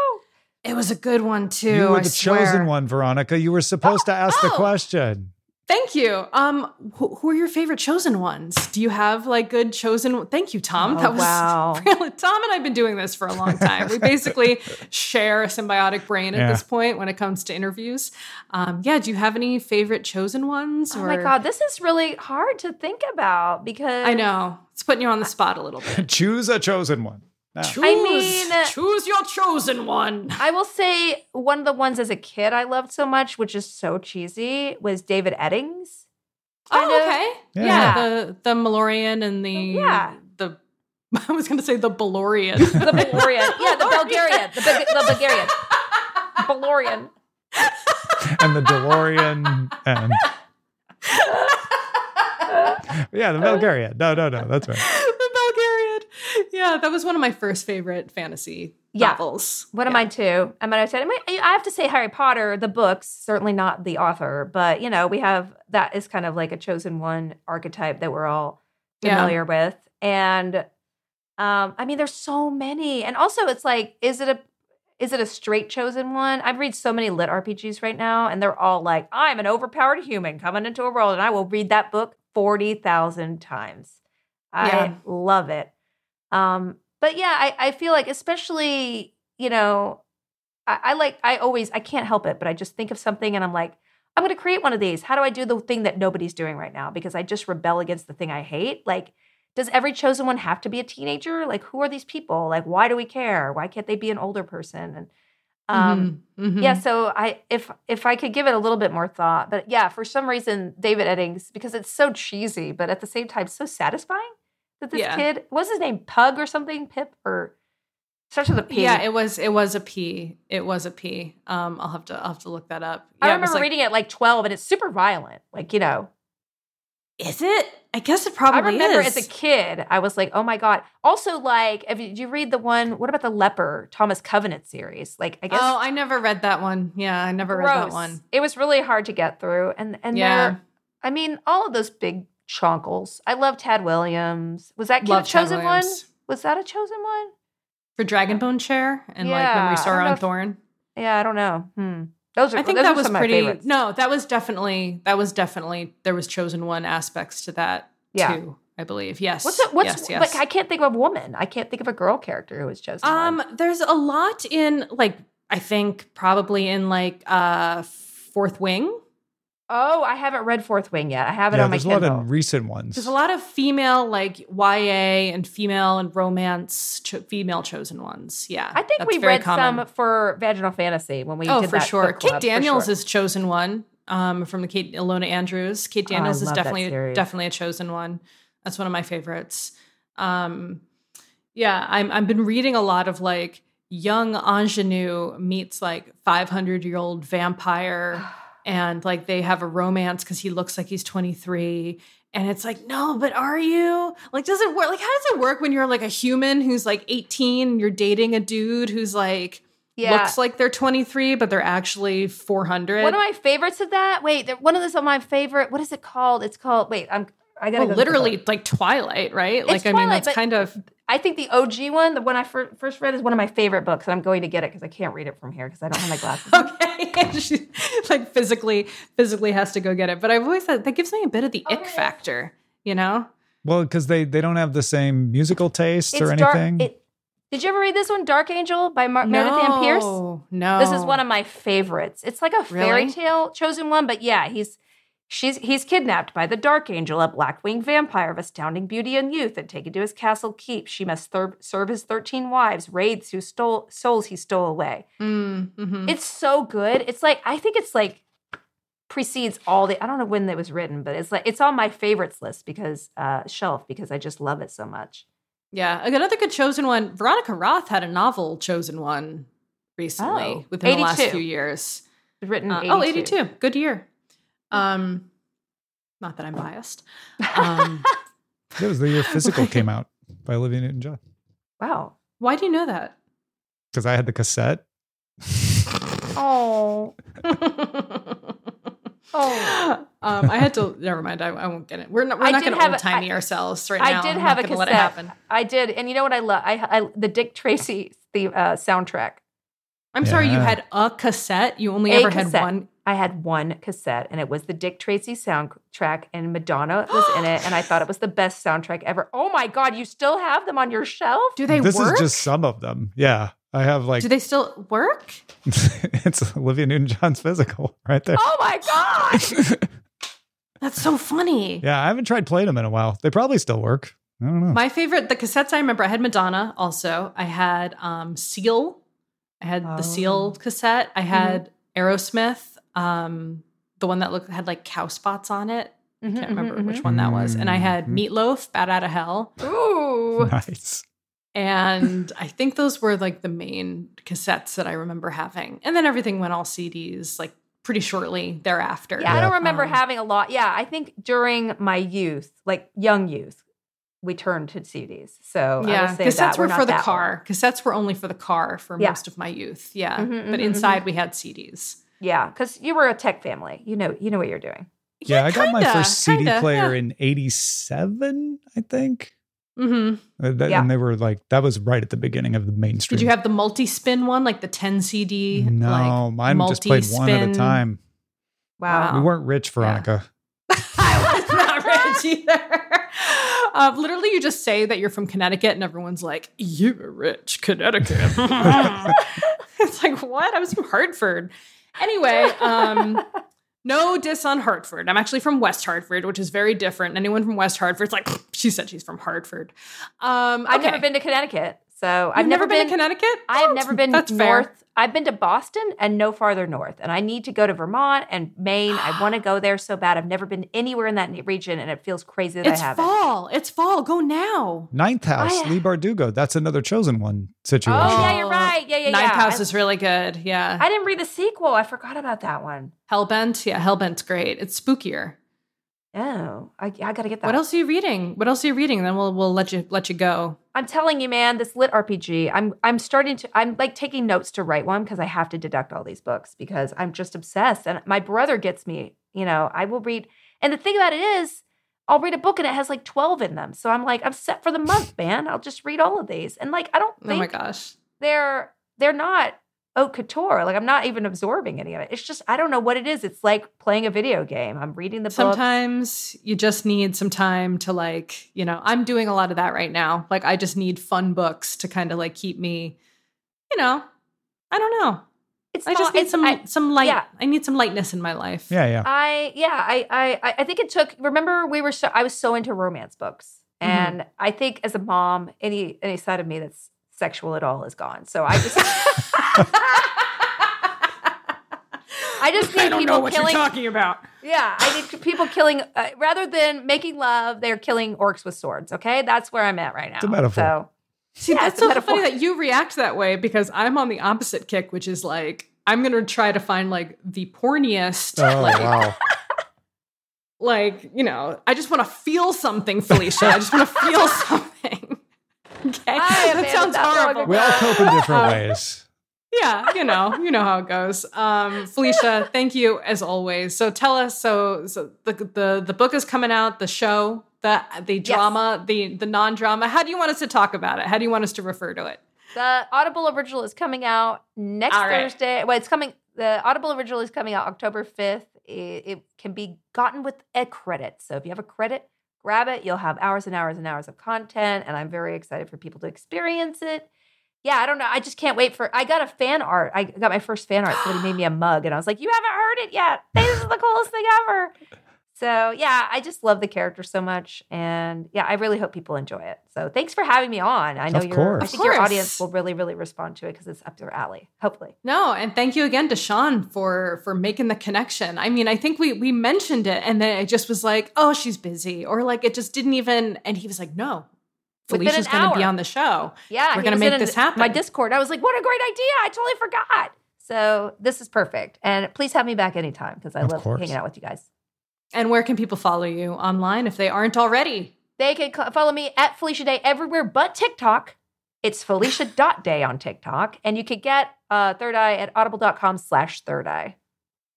It was a good one too. You were I the swear. chosen one, Veronica. You were supposed to ask the oh. question. Thank you. Um, who, who are your favorite chosen ones? Do you have like good chosen? Thank you, Tom. Oh, that was wow. really Tom and I've been doing this for a long time. We basically share a symbiotic brain at Yeah. this point when it comes to interviews. Um, yeah. Do you have any favorite chosen ones? Oh my god, this is really hard to think about because I know it's putting you on the spot a little bit. Choose a chosen one. Now. Choose, I mean- choose your chosen one. I will say one of the ones as a kid I loved so much, which is so cheesy, was David Eddings. Oh, of. okay. Yeah. Yeah. the the Malloreon and the Yeah. the. I was going to say the Balorian. The Bulgarian. yeah, the Bulgarian. The, Bul- the Bulgarian. Bulgarian. and the DeLorean and yeah, the Bulgarian. No, no, no. That's right. Yeah, that was one of my first favorite fantasy Yeah. novels. One of mine too. I mean, I said, I, mean, I have to say Harry Potter, the books, certainly not the author, but you know, we have that is kind of like a chosen one archetype that we're all Yeah. familiar with. And um, I mean, there's so many. And also it's like, is it a is it a straight chosen one? I've read so many lit RPGs right now, and they're all like, I'm an overpowered human coming into a world, and I will read that book 40,000 times. I Yeah. love it. Um, but yeah, I, I feel like, especially, you know, I, I like, I always, I can't help it, but I just think of something and I'm like, I'm going to create one of these. How do I do the thing that nobody's doing right now? Because I just rebel against the thing I hate. Like, does every chosen one have to be a teenager? Like, who are these people? Like, why do we care? Why can't they be an older person? And um, Mhm, mhm. yeah, so I if if I could give it a little bit more thought, but yeah, for some reason David Eddings because it's so cheesy, but at the same time so satisfying that this Yeah. kid what's his name Pug or something Pip or starts with a P. Yeah, it was it was a P. It was a P. Um, I'll have to I'll have to look that up. I Yeah, it remember like- reading it like twelve, and it's super violent. Like you know, Is it? I guess it probably I remember is. as a kid, I was like, oh my god. Also, like, if you, did you read the one? What about the Leper Thomas Covenant series? Like, I guess Oh, I never read that one. Yeah, I never read that one. It was really hard to get through, and and Yeah. I mean, all of those big chonkles. I love Tad Williams. Was that Love a chosen one? Was that a chosen one? For Dragonbone Chair and like Yeah, Memory I Star don't on if- Thorn. Yeah, I don't know. Hmm. Those are I think that was some of my pretty. No, that was definitely that was definitely there was chosen one aspects to that Yeah. too. I believe yes. What's it, what's yes, yes. like? I can't think of a woman. I can't think of a girl character who was chosen. Um, one. there's a lot in like I think probably in like uh Fourth Wing. Oh, I haven't read Fourth Wing yet. I have it yeah, on my there's a lot of recent ones. There's a lot of female like YA and female and romance cho- female chosen ones. Yeah, I think that's we very read common. some for Vaginal Fantasy when we Oh, did for that sure. book Kate club, for Daniels sure. is chosen one um, from the Kate Ilona Andrews. Kate Oh, Daniels is definitely definitely a chosen one. That's one of my favorites. Um, yeah, I'm I've been reading a lot of like young ingenue meets like 500 year old vampire and like they have a romance because he looks like he's 23 and it's like no but are you like does it work like how does it work when you're like a human who's like 18 and you're dating a dude who's like Yeah. looks like they're 23 but they're actually 400 One of my favorites of that. Wait, one of those of my favorite. What is it called? It's called. Wait, I'm. I gotta well, go Oh, literally book. like twilight right like i mean Twilight, that's kind of I think the OG one, the one I fir- first read, is one of my favorite books, and I'm going to get it because I can't read it from here because I don't have my glasses. okay she like physically physically has to go get it but i've always thought that gives me a bit of the ick oh, factor you know well, because they they don't have the same musical tastes or dark- anything. it- did you ever read this one, Dark Angel by Mar- Meredith Ann Pierce? no This is one of my favorites. It's like a fairy Really? tale chosen one, but yeah, he's she's he's kidnapped by the Dark Angel, a black-winged vampire of astounding beauty and youth, and taken to his castle keep. She must thir- serve his thirteen wives, wraiths who stole souls he stole away. Mm, mhm. It's so good. It's like I think it's like precedes all the I don't know when that was written, but it's like it's on my favorites list because uh shelf because I just love it so much. Yeah, another good chosen one. Veronica Roth had a novel chosen one recently Oh, within the last few years. Written Uh, 82. oh, 82. Good year. Um, not that I'm biased. Um, That was the year Physical came out by Olivia Newton John. Wow. why do you know that? Because I had the cassette. Oh. Oh. um, I had to. Never mind. I, I won't get it. We're not. We're I not going to have old timey ourselves right I now. did I'm have not a cassette. Let it happen. I did, and you know what I love? I, I the Dick Tracy the uh, soundtrack. I'm sorry. You had a cassette. You only A ever had one. I had one cassette, and it was the Dick Tracy soundtrack, and Madonna was in it, and I thought it was the best soundtrack ever. Oh my god, you still have them on your shelf? Do they this work? is just some of them. Yeah. I have like Do they still work? it's Olivia Newton John's physical right there. Oh my god! That's so funny. yeah, I haven't tried playing them in a while. They probably still work. I don't know. My favorite, the cassettes I remember, I had Madonna also. I had um, Seal. I had Oh. the Seal cassette. I had Aerosmith, um, the one that looked had like cow spots on it. I Mm-hmm, can't remember which one that was. And I had Mhm. Meatloaf, Bat Out of Hell. Ooh. nice. And I think those were like the main cassettes that I remember having. And then everything went all CDs like pretty shortly thereafter. Yeah, I don't remember Um, having a lot. Yeah, I think during my youth, like young youth, we turned to CDs. So I Yeah, will say cassettes that. We're were for the that car. Cassettes were only for the car for Yeah. most of my youth. Yeah, Mhm, but mhm, inside we had CDs. Old. Yeah, because you were a tech family. You know, you know what you're doing. Yeah, I got my first CD kinda, player yeah. in 87, I think. Mm-hmm. Uh, that- Yeah. And they were like, that was right at the beginning of the mainstream. Did you have the multi-spin one, like the 10 CD? No, like, mine just played one at a multi-spin? time. Wow. We weren't rich, Veronica. I was not rich either. Uh, literally, you just say that you're from Connecticut, and everyone's like, "You're rich, Connecticut." it's like, what? I was from Hartford. Anyway, um, no diss on Hartford. I'm actually from West Hartford, which is very different. Anyone from West Hartford's like, she said she's from Hartford. Um, I've okay. never been to Connecticut, so You've I've never, been. to Connecticut. I have never been That's north. fair. I've been to Boston and no farther north, and I need to go to Vermont and Maine. I want to go there so bad. I've never been anywhere in that region, and it feels crazy that It's I haven't. It's fall. It's fall. Go now. Ninth House, I- Leigh Bardugo. That's another chosen one situation. Oh, yeah, you're right. Yeah, yeah, Ninth yeah. House I- is really good. Yeah. I didn't read the sequel. I forgot about that one. Hellbent. Yeah, Hellbent's great. It's spookier. Oh, I, I got to get that. What else are you reading? What else are you reading? Then we'll we'll let you let you go. I'm telling you, man, this lit RPG. I'm I'm starting to. I'm like taking notes to write one because I have to deduct all these books because I'm just obsessed. And my brother gets me. You know, I will read. And the thing about it is, I'll read a book and it has like 12 in them. So I'm like, I'm set for the month, man. I'll just read all of these. And like, I don't Oh my gosh. they're they're not haute couture. Like I'm not even absorbing any of it. It's just I don't know what it is. It's like playing a video game. I'm reading the book. Sometimes you just need some time to like, you know, I'm doing a lot of that right now. Like I just need fun books to kind of like keep me, you know, I don't know. It's I not, just need some I, some light. yeah. I need some lightness in my life. Yeah, yeah. I yeah, I I I think it took. Remember, we were so I was so into romance books, Mhm. and I think as a mom, any any side of me that's sexual at all is gone. So I just I just need people killing. talking about. Yeah, I need people killing uh, rather than making love. They're killing orcs with swords. Okay, that's where I'm at right now. It's a metaphor. So See, Yeah, that's it's a so metaphor. funny that you react that way because I'm on the opposite kick, which is like I'm gonna try to find like the porniest, Oh, like, wow. like you know, I just want to feel something, Felicia. I just want to feel something. Okay, I that abandoned sounds horrible. We all cope in different ways. Yeah, you know, you know how it goes. Um, Felicia, thank you as always. So tell us. So, so the the the book is coming out. The show, the the drama, the the non drama. How do you want us to talk about it? How do you want us to refer to it? The Audible original is coming out next right. Thursday. Well, it's coming. The Audible original is coming out October fifth. It, it can be gotten with a credit. So if you have a credit, grab it. You'll have hours and hours and hours of content, and I'm very excited for people to experience it. Yeah, I don't know. I just can't wait for. I got a fan art. I got my first fan art. Somebody made me a mug, and I was like, "You haven't heard it yet. This is the coolest thing ever." So yeah, I just love the character so much, and yeah, I really hope people enjoy it. So thanks for having me on. I know Of your. I think your audience will really, really respond to it because it's up their alley. Hopefully, No, and thank you again to Sean for for making the connection. I mean, I think we we mentioned it, and then it just was like, oh, she's busy, or like it just didn't even. And he was like, no, Within Felicia's going to be on the show. yeah, We're gonna make this happen. My Discord, I was like, "What a great idea! I totally forgot." So this is perfect, and please have me back anytime because I Of love course. hanging out with you guys. And where can people follow you online if they aren't already? They can co- follow me at Felicia Day everywhere but TikTok. It's Felicia.day on TikTok. And you can get uh, Third Eye at audible.com slash Third Eye.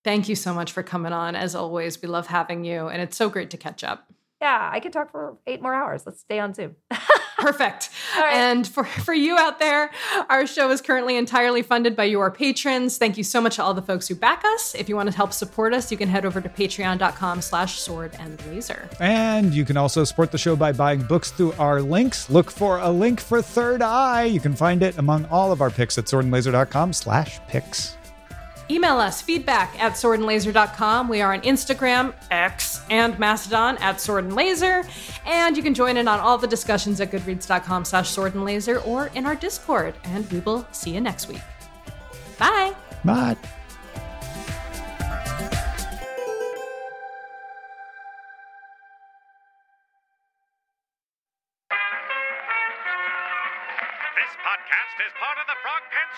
Thank you so much for coming on. As always, we love having you, and it's so great to catch up. Yeah, I could talk for eight more hours. Let's stay on Zoom. Perfect. All right. And for, for you out there, our show is currently entirely funded by your patrons. Thank you so much to all the folks who back us. If you want to help support us, you can head over to patreon.com slash sword and laser. And you can also support the show by buying books through our links. Look for a link for Third Eye. You can find it among all of our picks at swordandlaser.com slash picks. Email us feedback at swordandlaser.com. We are on Instagram, X, and Mastodon at Sword and Laser. And you can join in on all the discussions at goodreads.com slash sword and laser or in our Discord. And we will see you next week. Bye. Bye.